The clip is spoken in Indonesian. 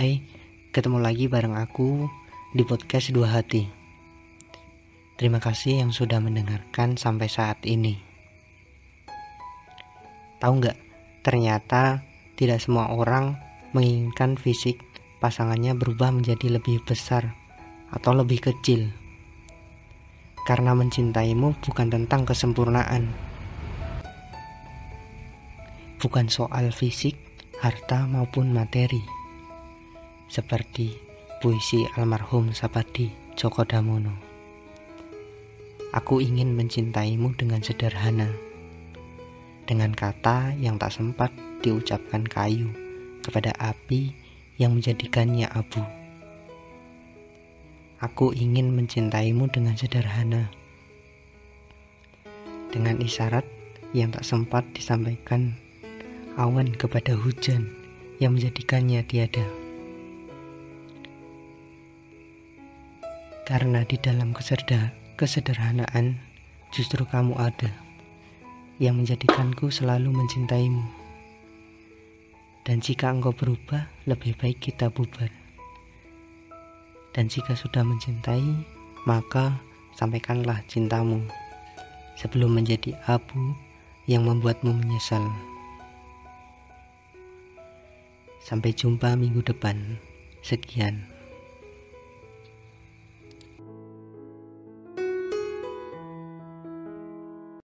Hai, ketemu lagi bareng aku di podcast Dua Hati. Terima kasih yang sudah mendengarkan sampai saat ini. Tahu nggak? Ternyata tidak semua orang menginginkan fisik pasangannya berubah menjadi lebih besar atau lebih kecil. Karena mencintaimu bukan tentang kesempurnaan. Bukan soal fisik, harta maupun materi seperti puisi almarhum Sapadi Joko Damono. Aku ingin mencintaimu dengan sederhana, dengan kata yang tak sempat diucapkan kayu kepada api yang menjadikannya abu. Aku ingin mencintaimu dengan sederhana, dengan isyarat yang tak sempat disampaikan awan kepada hujan yang menjadikannya tiada. Karena di dalam keserda, kesederhanaan justru kamu ada yang menjadikanku selalu mencintaimu. Dan jika engkau berubah, lebih baik kita bubar. Dan jika sudah mencintai, maka sampaikanlah cintamu sebelum menjadi abu yang membuatmu menyesal. Sampai jumpa minggu depan. Sekian.